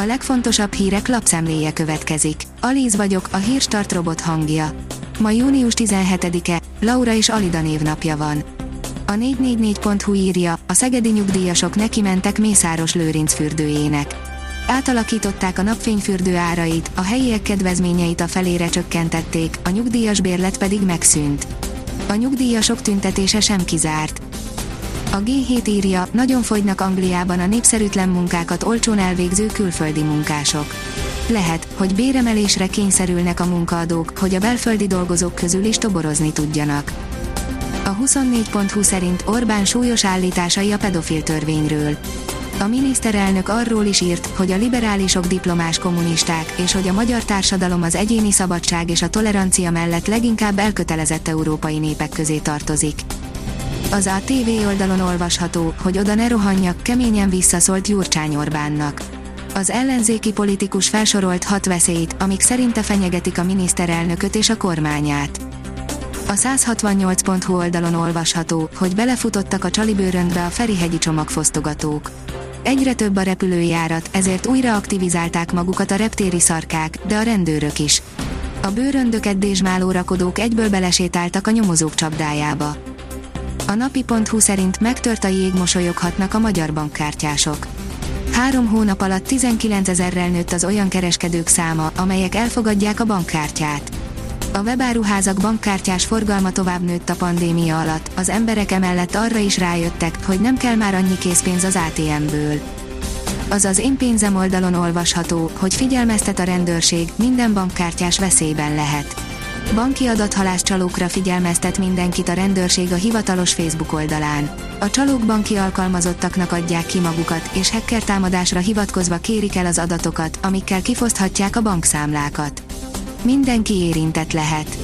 A legfontosabb hírek lapszemléje következik. Alíz vagyok, a hírstart robot hangja. Ma június 17-e, Laura és Alida névnapja van. A 444.hu írja, a szegedi nyugdíjasok neki mentek Mészáros Lőrinc fürdőjének. Átalakították a napfényfürdő árait, a helyiek kedvezményeit a felére csökkentették, a nyugdíjas bérlet pedig megszűnt. A nyugdíjasok tüntetése sem kizárt. A G7 írja, nagyon fogynak Angliában a népszerűtlen munkákat olcsón elvégző külföldi munkások. Lehet, hogy béremelésre kényszerülnek a munkaadók, hogy a belföldi dolgozók közül is toborozni tudjanak. A 24.20 szerint Orbán súlyos állításai a pedofil törvényről. A miniszterelnök arról is írt, hogy a liberálisok diplomás kommunisták, és hogy a magyar társadalom az egyéni szabadság és a tolerancia mellett leginkább elkötelezett európai népek közé tartozik. Az ATV oldalon olvasható, hogy oda ne rohanjak, keményen visszaszólt Gyurcsány Orbánnak. Az ellenzéki politikus felsorolt hat veszélyt, amik szerinte fenyegetik a miniszterelnököt és a kormányát. A 168.hu oldalon olvasható, hogy belefutottak a csalibőröndbe a Ferihegyi csomagfosztogatók. Egyre több a repülőjárat, ezért újra aktivizálták magukat a reptéri szarkák, de a rendőrök is. A bőröndöket dézsmáló rakodók egyből belesétáltak a nyomozók csapdájába. A napi.hu szerint megtört a jégmosolyoghatnak a magyar bankkártyások. Három hónap alatt 19 ezerrel nőtt az olyan kereskedők száma, amelyek elfogadják a bankkártyát. A webáruházak bankkártyás forgalma tovább nőtt a pandémia alatt, az emberek emellett arra is rájöttek, hogy nem kell már annyi készpénz az ATM-ből. Azaz én pénzem oldalon olvasható, hogy figyelmeztet a rendőrség, minden bankkártyás veszélyben lehet. Banki adathalász csalókra figyelmeztet mindenkit a rendőrség a hivatalos Facebook oldalán. A csalók banki alkalmazottaknak adják ki magukat, és hacker támadásra hivatkozva kérik el az adatokat, amikkel kifoszthatják a bankszámlákat. Mindenki érintett lehet.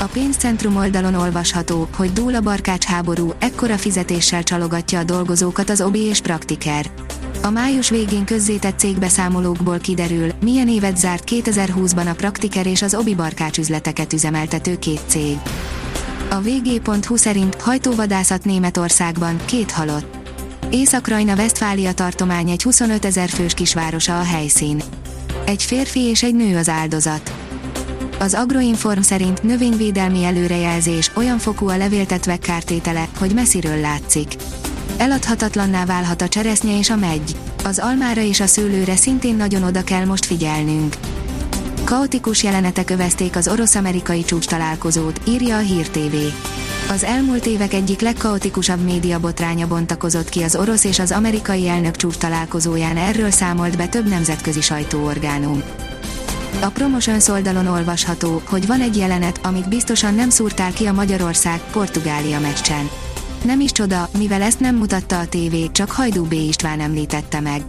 A pénzcentrum oldalon olvasható, hogy dúl a barkács háború, ekkora fizetéssel csalogatja a dolgozókat az OBI és Praktiker. A május végén közzétett cégbeszámolókból kiderül, milyen évet zárt 2020-ban a Praktiker és az OBI barkács üzleteket üzemeltető két cég. A vg.hu szerint hajtóvadászat Németországban, két halott. Észak-Rajna Westfália tartomány egy 25 ezer fős kisvárosa a helyszín. Egy férfi és egy nő az áldozat. Az Agroinform szerint növényvédelmi előrejelzés olyan fokú a levéltetvek kártétele, hogy messziről látszik. Eladhatatlanná válhat a cseresznye és a megy. Az almára és a szőlőre szintén nagyon oda kell most figyelnünk. Kaotikus jelenetek övezték az orosz-amerikai csúcs találkozót, írja a Hír TV. Az elmúlt évek egyik legkaotikusabb média botránya bontakozott ki az orosz és az amerikai elnök csúcs találkozóján, erről számolt be több nemzetközi sajtóorgánum. A Promotions oldalon olvasható, hogy van egy jelenet, amit biztosan nem szúrtál ki a Magyarország-Portugália meccsen. Nem is csoda, mivel ezt nem mutatta a tévé, csak Hajdú B. István említette meg.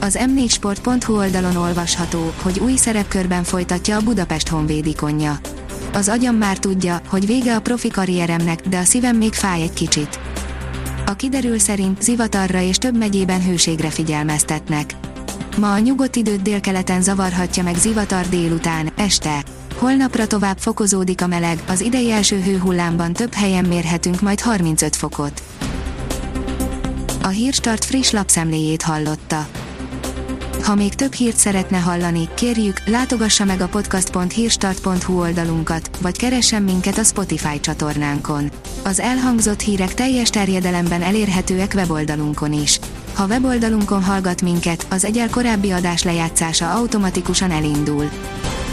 Az m4sport.hu oldalon olvasható, hogy új szerepkörben folytatja a Budapest Honvéd ikonja. Az agyam már tudja, hogy vége a profi karrieremnek, de a szívem még fáj egy kicsit. A kiderül szerint zivatarra és több megyében hőségre figyelmeztetnek. Ma a nyugodt időt délkeleten zavarhatja meg zivatar délután, este. Holnapra tovább fokozódik a meleg, az idei első hőhullámban több helyen mérhetünk majd 35 fokot. A Hírstart friss lapszemléjét hallotta. Ha még több hírt szeretne hallani, kérjük, látogassa meg a podcast.hírstart.hu oldalunkat, vagy keressen minket a Spotify csatornánkon. Az elhangzott hírek teljes terjedelemben elérhetőek weboldalunkon is. Ha weboldalunkon hallgat minket, az egyel korábbi adás lejátszása automatikusan elindul.